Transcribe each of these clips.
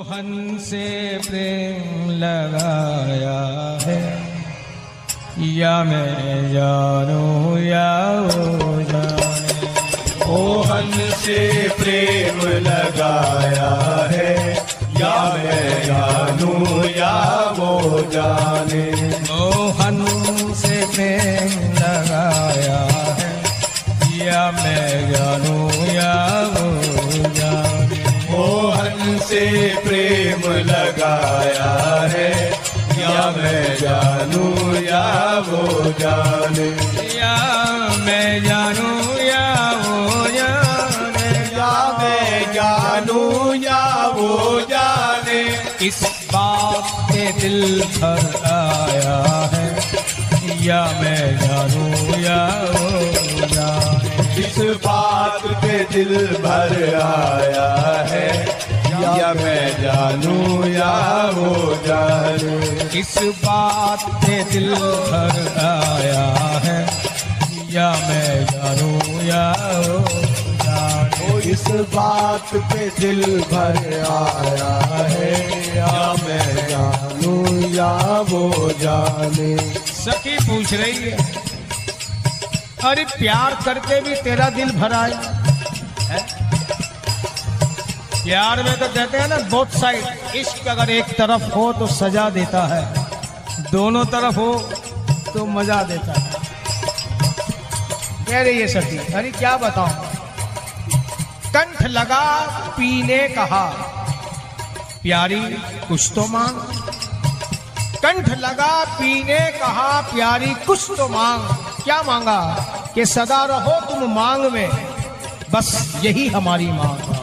मोहन से प्रेम लगाया है। या मैं जानू या वो जाने। मोहन से प्रेम लगाया है। या मैं जानू या वो जाने। मोहन से प्रेम लगाया है। या मैं जानू या प्रेम लगाया है। या मैं जानू या वो जाने। या मैं जानू या वो जाने। या मैं जानू या वो जाने। इस बात के दिल भर आया है। या मैं जानू या इस बात पे दिल भर आया है। या मैं जानू या वो जाने इस बात पे दिल भर आया है। या मैं जानू या वो जाने इस बात पे दिल भर आया है। या मैं जानू या वो जाने सखी पूछ रही है, अरे प्यार करके भी तेरा दिल भरा आया है? प्यार में तो कहते हैं ना बोथ साइड इश्क अगर एक तरफ़ हो तो सजा देता है, दोनों तरफ़ हो तो मज़ा देता है। कह रही है सखी, अरे क्या बताऊँ? कंठ लगा, पीने कहा, प्यारी कुछ तो मांग। कंठ लगा, पीने कहा, प्यारी, कुछ तो मांग। क्या मांगा? कि सदा रहो तुम मांग में। बस यही हमारी मांग।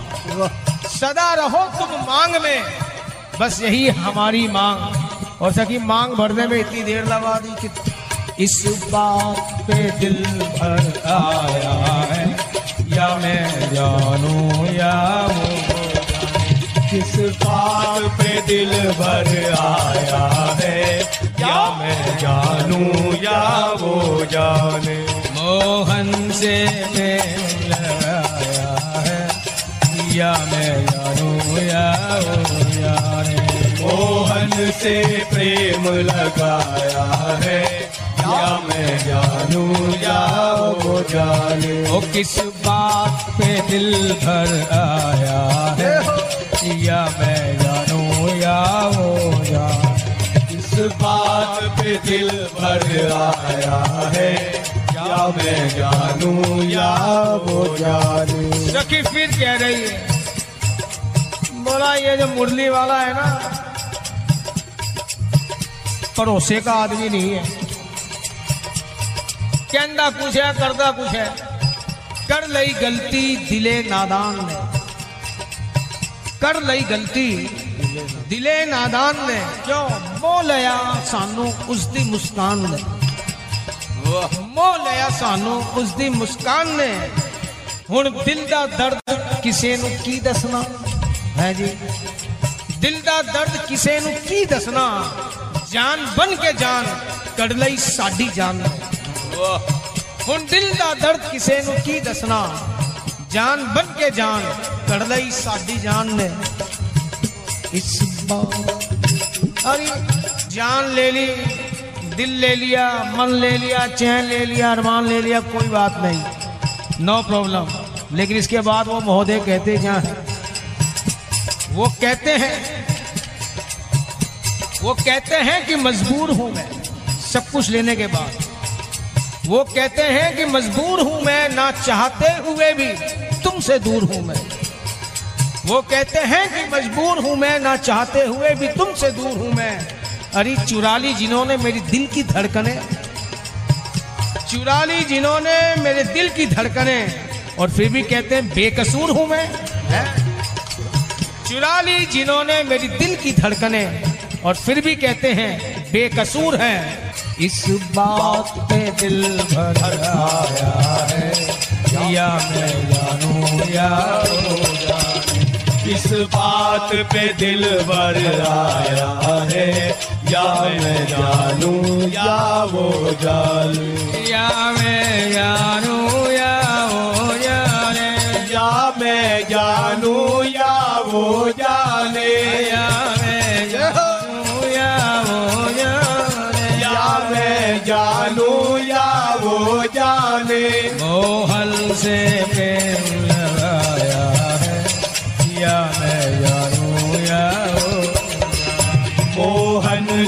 सदा रहो तुम मांग में। बस यही हमारी मांग। और सकी मांग भरने में इतनी देर लगा दी कि इस बात पे दिल भर आया है। या मैं जानू, या किस बात पे दिल भर आया जानू या वो जाने। मोहन से प्रेम लगाया है या मैं जानू या वो जाने। मोहन से प्रेम लगाया है या मैं जानू या वो जाने। ओ किस बात पे दिल भर आया है या मैं जानू या वो जाने। बात पे दिल भर आया है। या मैं जानू या वो जाने? सखी फिर कह रही है, बोला, ये जो मुरली वाला है ना पड़ोसे का आदमी नहीं है। कहता कुछ है करता कुछ है। कर लई गलती दिले नादान ने कर लई गलती ਦਿਲੇ ਨਾਦਾਨ ਨੇ ਕਿਉਂ ਮੋਹ ਲਿਆ ਸਾਨੂੰ ਉਸ ਦੀ ਮੁਸਕਾਨ ਨੇ ਵਾਹ। ਮੋਹ ਲਿਆ ਸਾਨੂੰ ਉਸ ਦੀ ਮੁਸਕਾਨ ਨੇ ਹੁਣ ਦਿਲ ਦਾ ਦਰਦ ਕਿਸੇ ਨੂੰ ਕੀ ਦੱਸਣਾ? ਹੈ ਜੀ? ਦਿਲ ਦਾ ਦਰਦ ਕਿਸੇ ਨੂੰ ਕੀ ਦੱਸਣਾ? ਜਾਨ ਬਨ ਕੇ ਜਾਨ ਕੱਢ ਲਈ ਸਾਡੀ ਜਾਨ। ਹੁਣ ਦਿਲ ਦਾ ਦਰਦ ਕਿਸੇ ਨੂੰ ਕੀ ਦੱਸਣਾ? ਜਾਨ ਬਨ ਕੇ ਜਾਨ ਕੱਢ ਲਈ ਸਾਡੀ ਜਾਨ ਨੇ। इस बात अरे, जान ले ली, दिल ले लिया, मन ले लिया चैन ले लिया, अरमान ले लिया, कोई बात नहीं। नो प्रॉब्लम लेकिन इसके बाद वो महोदय कहते क्या है वो कहते हैं, वो कहते हैं कि मजबूर हूँ मैं, सब कुछ लेने के बाद। वो कहते हैं कि मजबूर हूँ मैं, ना चाहते हुए भी तुमसे दूर हूँ मैं। वो कहते हैं कि मजबूर हूँ मैं, ना चाहते हुए भी तुमसे दूर हूँ मैं। अरे चुरा ली जिन्होंने मेरी दिल की धड़कने चुरा ली जिन्होंने मेरे दिल की धड़कने, और फिर भी कहते हैं बेकसूर हूँ मैं, हैं? जिन्होंने मेरी दिल की धड़कने, और फिर भी कहते हैं बेकसूर है। इस बात पे दिल भर आया है, या मैं जानू या इस बात पे दिल भर आया है या मैं जानू या वो जानू। या मैं जानू या वो जाने। या मैं जानू या वो जाने। या मैं जानूं या वो जाने। या मैं जानूं या वो जाने। मोहन से प्रेम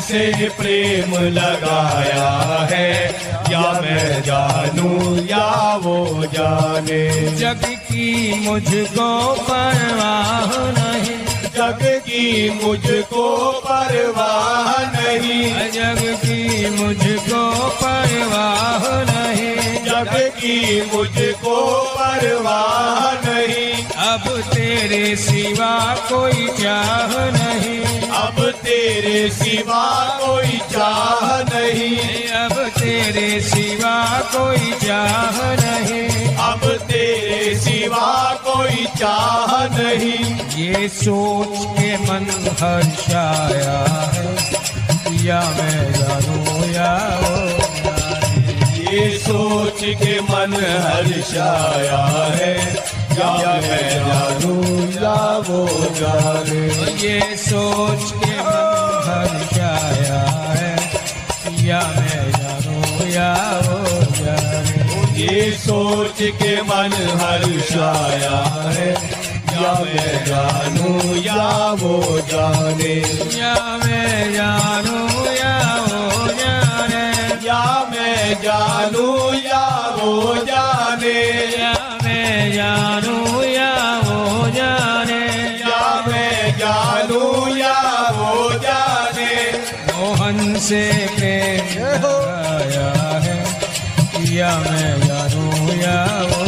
से प्रेम लगाया है। या मैं जानू या वो जाने। जग की मुझको परवाह नहीं। जग की मुझको परवाह नहीं। जग की मुझको परवाह नहीं। जग की मुझको परवाह नहीं। अब तेरे सिवा कोई चाह नहीं। सिवा कोई चाह नहीं। अब तेरे सिवा कोई चाह नहीं। अब तेरे सिवा कोई चाह नहीं। ये सोच के मन हर्षाया है या मैं जानूं या वो ये सोच के मन हर्षाया है या मैं जानूं या वो जाने ये सोच के मन है। या मैं जानूं या वो जाने। ये सोच के मन हर्षाया है। या मैं जानूं या वो जाने। या मैं जानूं या वो जाने। या मैं जानूं या वो जाने। से प्रेम आया है। या मैं जानूं या वो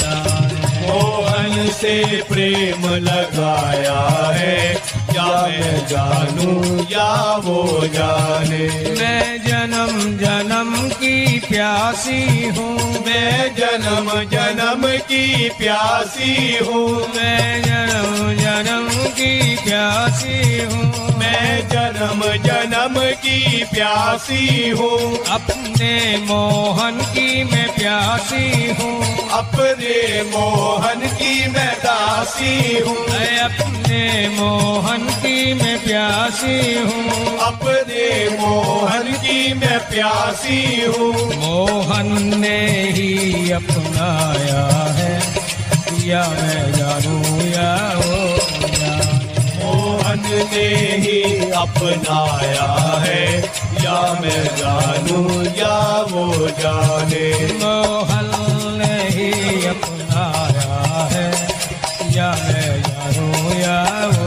जाने मोहन से प्रेम लगाया है। या मैं जानू या वो जाने। मैं जन्म जन्म की प्यासी हूँ। मैं जन्म जन्म की प्यासी हूँ। मैं जन्म जन्म की प्यासी हूँ। मैं जन्म जन्म की प्यासी हूँ। अपने मोहन की मैं प्यासी हूँ। अपने मोहन की मैं दासी हूँ। मैं अपने मोहन की मैं प्यासी हूँ। अपने मोहन की मैं प्यासी हूँ। मोहन ने ही अपनाया है। या मैं जानूं या वो जाने मोहन ने ही अपनाया है। या मैं जानू या वो जाने। मोहन ने ही अपनाया है। या मैं जानूं या वो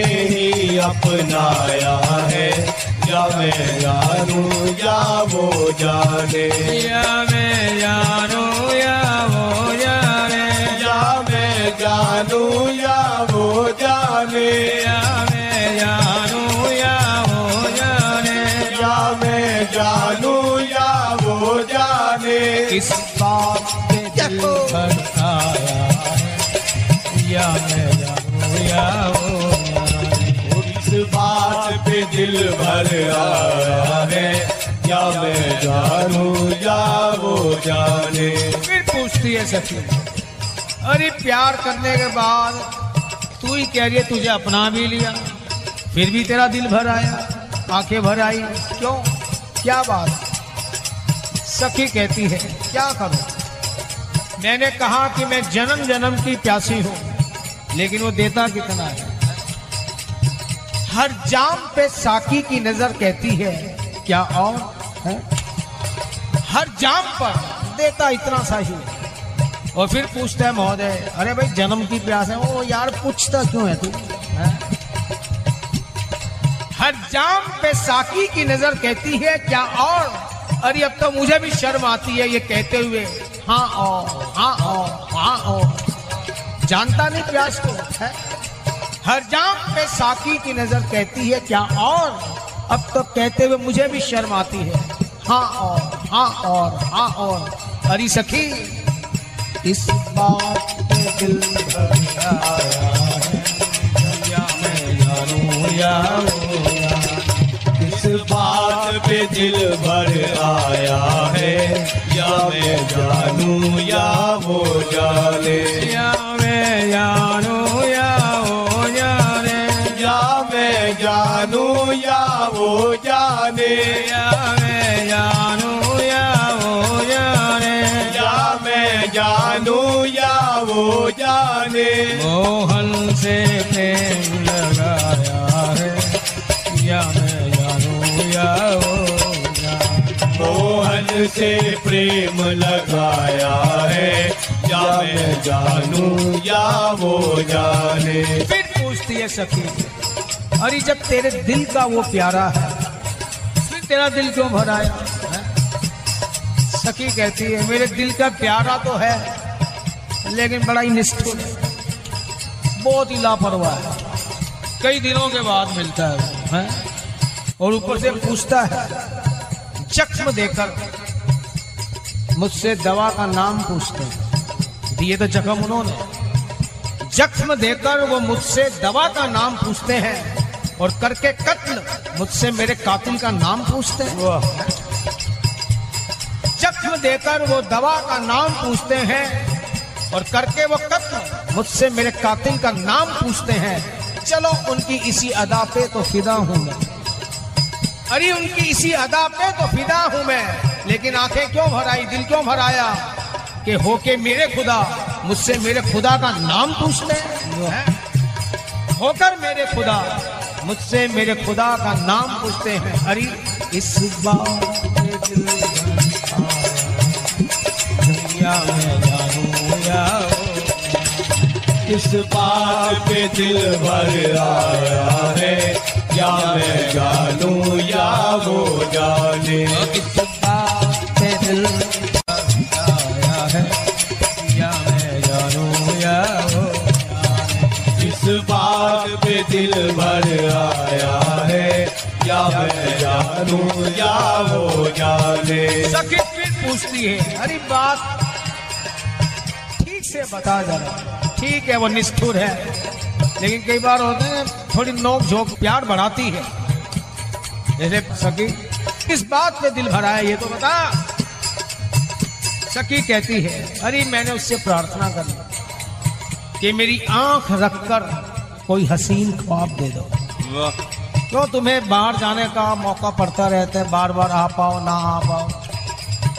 ही अपनाया है। या मैं जानू या वो जाने। या मैं जानूं जानूं या वो जाने। फिर पूछती है सखी, अरे प्यार करने के बाद तू ही कह रही है, तुझे अपना भी लिया, फिर भी तेरा दिल भर आया, आँखें भर आई। क्यों? क्या बात? सखी कहती है, क्या करूँ? मैंने कहा कि मैं जन्म जन्म की प्यासी हूँ, लेकिन वो देता कितना है? हर जाम पे साकी की नज़र कहती है, क्या और? है? हर जाम पर। देता इतना सा ही। और फिर पूछता है महोदय अरे भाई जन्म की प्यास है। वो यार पूछता क्यों है तू? हर जाम पे साकी की नज़र कहती है क्या और? अरे अब तो मुझे भी शर्म आती है ये कहते हुए। हाँ और हाँ और हाँ और। जानता नहीं प्यास को? है? हर जाम पे साकी की नज़र कहती है क्या और? अब तो कहते हुए मुझे भी शर्म आती है। हाँ और हाँ और हाँ और। हरी सखी। इस बात पे दिल भर आया है। या इस बात पे दिल भर आया है या मैं जानूं या वो जाने। मोहन से प्रेम लगाया है या मैं जानू, या वो जाने फिर पूछती है सखी, अरे जब तेरे दिल का वो प्यारा है, फिर तेरा दिल क्यों भराया है? सखी कहती है, मेरे दिल का प्यारा तो है, लेकिन बड़ा ही निष्ठुर बहुत ही लापरवाह है कई दिनों के बाद मिलता है है? और ऊपर से पूछता है जख्म देकर मुझसे दवा का नाम पूछते हैं। दिए तो जख्म उन्होंने। जख्म देकर वो मुझसे दवा का नाम पूछते हैं और करके कत्ल मुझसे मेरे कातिल का नाम पूछते हैं। जख्म देकर वो दवा का नाम पूछते हैं और करके वो कत्ल मुझसे मेरे कातिल का नाम पूछते हैं। चलो उनकी इसी अदा पे तो फिदा हूँ मैं। अरे उनकी इसी अदा पे तो फिदा हूँ मैं। लेकिन आँखें क्यों भराई, दिल क्यों भराया? कि होके मेरे खुदा, मुझसे मेरे खुदा का नाम पूछ ले। होकर मेरे खुदा, मुझसे मेरे खुदा का नाम पूछते हैं। अरे इस इस बात पे दिल भर आया है। या मैं जानू या वो जाने। इस बात पे दिल आया है या मैं जानू या इस बात पे दिल भर आया है, या मैं जानू या वो जाने। सखी फिर पूछती है, अरे बात ठीक से बता जरा। ठीक है, वो निष्ठुर है। लेकिन कई बार होते हैं थोड़ी नोक झोंक प्यार बढ़ाती है। जैसे सखी किस बात पे दिल भरा है ये तो बता? सखी कहती है अरे मैंने उससे प्रार्थना कर ली कि मेरी आँख रखकर कोई हसीन ख्वाब दे दो। क्यों तुम्हें बाहर जाने का मौका पड़ता रहता है बार बार आ पाओ ना आ पाओ।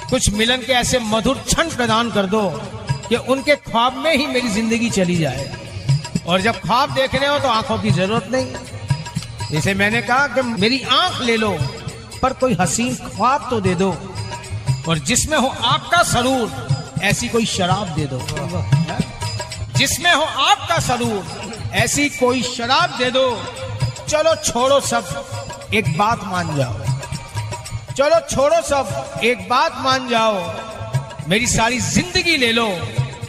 कुछ मिलन के ऐसे मधुर क्षण प्रदान कर दो कि उनके ख्वाब में ही मेरी ज़िंदगी चली जाए। और जब ख्वाब देखने हो तो आँखों की ज़रूरत नहीं। जैसे मैंने कहा कि मेरी आँख ले लो, पर कोई हसीन ख्वाब तो दे दो। और जिसमें हो आपका सरूर, ऐसी कोई शराब दे दो। जिसमें हो आपका सरूर, ऐसी कोई शराब दे दो। चलो छोड़ो सब, एक बात मान जाओ। चलो छोड़ो सब, एक बात मान जाओ। मेरी सारी ज़िंदगी ले लो।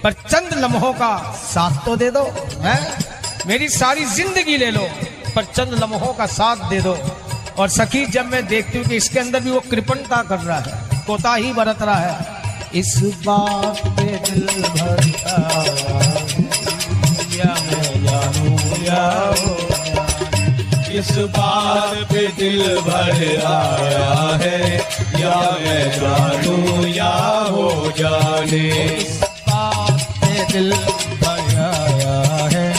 पर चंद लम्हों का साथ तो दे दो, है? मेरी सारी ज़िंदगी ले लो, पर चंद लम्हों का साथ दे दो। और सखी, जब मैं देखती हूँ कि इसके अंदर भी वो कृपणता कर रहा है कोताही बरत रहा है। इस बात पे दिल या इस बात पे दिल भर आया है, या मैं जानू या वो जाने। दिल भराया है।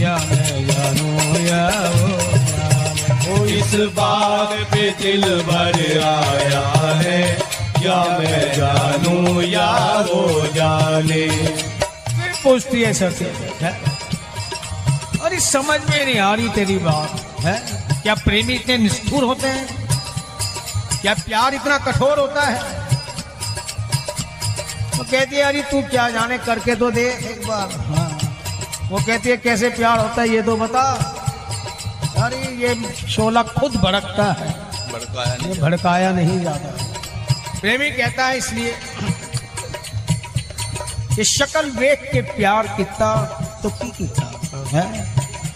या मैं जानू या वो। ओ, इस बात पे दिल भर आया है। या मैं जानू या वो जाने। पूछती है सर से? अरे, समझ में नहीं आ रही तेरी बात, है? क्या प्रेमी इतने निष्ठुर होते हैं? क्या प्यार इतना कठोर होता है? वो कहती है अरे तू क्या जाने करके तो दे एक बार। हाँ। वो कहती है कैसे प्यार होता है ये तो बता। अरे ये शोला खुद भड़कता है। ये भड़काया नहीं जाता। प्रेमी कहता है इसलिए कि शक्ल देख के प्यार कितना तो की कितना? है?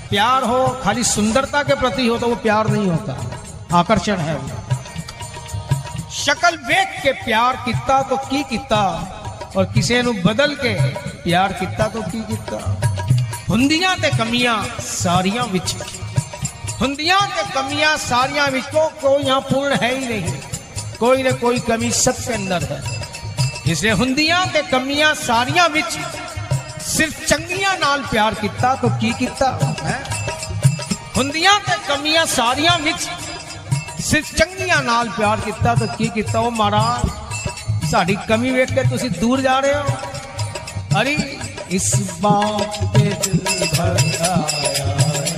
प्यार हो खाली सुंदरता के प्रति हो तो वो प्यार नहीं होता। आकर्षण है वो। शक्ल देख के प्यार कितना तो की कितना? ਔਰ ਕਿਸੇ ਨੂੰ ਬਦਲ ਕੇ ਪਿਆਰ ਕੀਤਾ ਤਾਂ ਕੀ ਕੀਤਾ? ਹੁੰਦੀਆਂ ਤੇ ਕਮੀਆਂ ਸਾਰੀਆਂ ਵਿੱਚ। ਹੁੰਦੀਆਂ ਤੇ ਕਮੀਆਂ ਸਾਰੀਆਂ ਵਿੱਚੋਂ ਕੋਈ ਆ ਪੂਰਨ ਹੈ ਹੀ ਨਹੀਂ। ਕੋਈ ਨਾ ਕੋਈ ਕਮੀ ਸਭ ਦੇ ਅੰਦਰ ਹੈ। ਇਸੇ ਹੁੰਦੀਆਂ ਤੇ ਕਮੀਆਂ ਸਾਰੀਆਂ ਵਿੱਚ ਸਿਰਫ ਚੰਗੀਆਂ ਨਾਲ ਪਿਆਰ ਕੀਤਾ ਤਾਂ ਕੀ ਕੀਤਾ? ਹੈ? ਹੁੰਦੀਆਂ ਤੇ ਕਮੀਆਂ ਸਾਰੀਆਂ ਵਿੱਚ ਸਿਰਫ ਚੰਗੀਆਂ ਨਾਲ ਪਿਆਰ ਕੀਤਾ ਤਾਂ ਕੀ ਕੀਤਾ? ਉਹ ਮਹਾਰਾਜ ਸਾਡੀ ਕਮੀ ਵੇਖ ਕੇ ਤੁਸੀਂ ਦੂਰ ਜਾ ਰਹੇ ਹੋ ਅਰੇ इस बात पे दिल भर आया है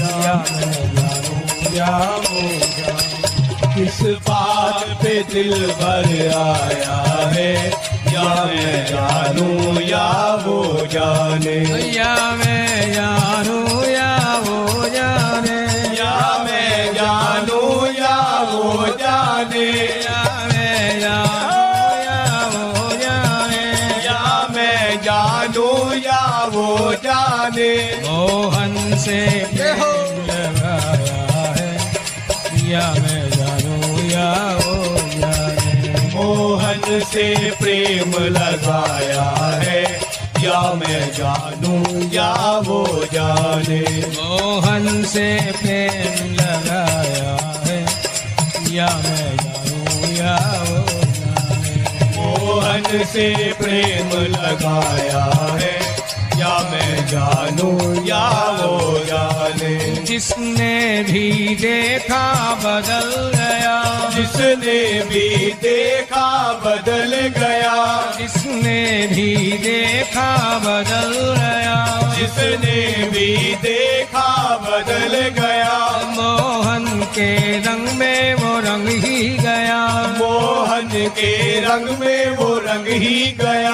या मैं जानूं या वो जाने किस बात पे दिल भर आया है या मैं जानूं या वो जाने या मैं जानूं या वो जाने या मैं जानूं या वो जाने या जाने मोहन से प्रेम लगाया है। या मैं जानूं या वो जाने। मोहन से प्रेम लगाया है। या मैं जानू या वो जाने। मोहन से प्रेम लगाया है। या मैं जानू या वो जाने। मोहन से प्रेम लगाया है। या मैं जानूं या वो जाने। जिसने भी देखा बदल गया। जिसने भी देखा बदल गया। जिसने भी देखा बदल गया। जिसने भी देखा बदल गया। मोहन के रंग में वो रंग ही गया। मोहन के रंग में वो रंग ही गया।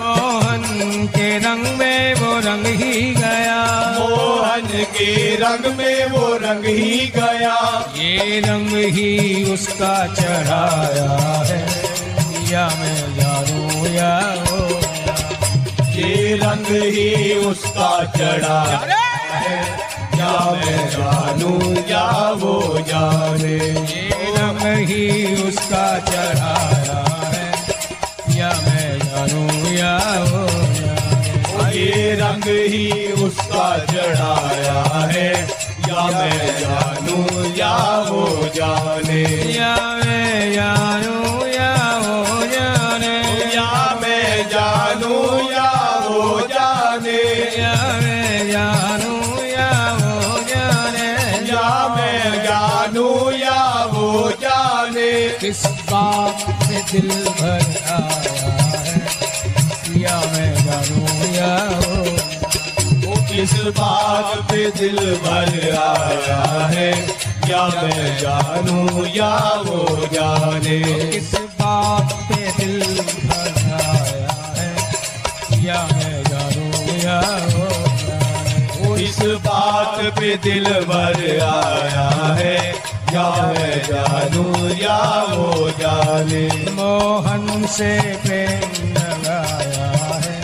मोहन के रंग में वो रंग ही गया। मोहन के रंग में वो रंग ही गया। ये रंग ही उसका चढ़ाया है। या मैं जानूं या वो ये रंग ही उसका चढ़ाया है। या मैं जानूं या वो जाने ये रंग ही उसका चढ़ाया है, या मैं जानूं या वो। ये रंग ही उसका चढ़ाया है, या मैं जानूं या वो जाने या मैं जानूं दिल भर आया है। या मैं जानूं या वो किस बात पे दिल भर आया है? या मैं जानूं या वो जाने? किस बात पे दिल भर आया है? या मैं जानूं या वो इस बात पे दिल भर आया है। या मैं जानूं या वो जाने। मोहन से प्रेम लगाया है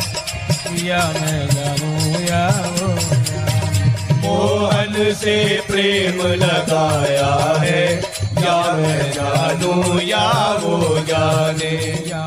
या मैं जानू या वो मोहन से प्रेम लगाया है या मैं जानू या वो जाने। या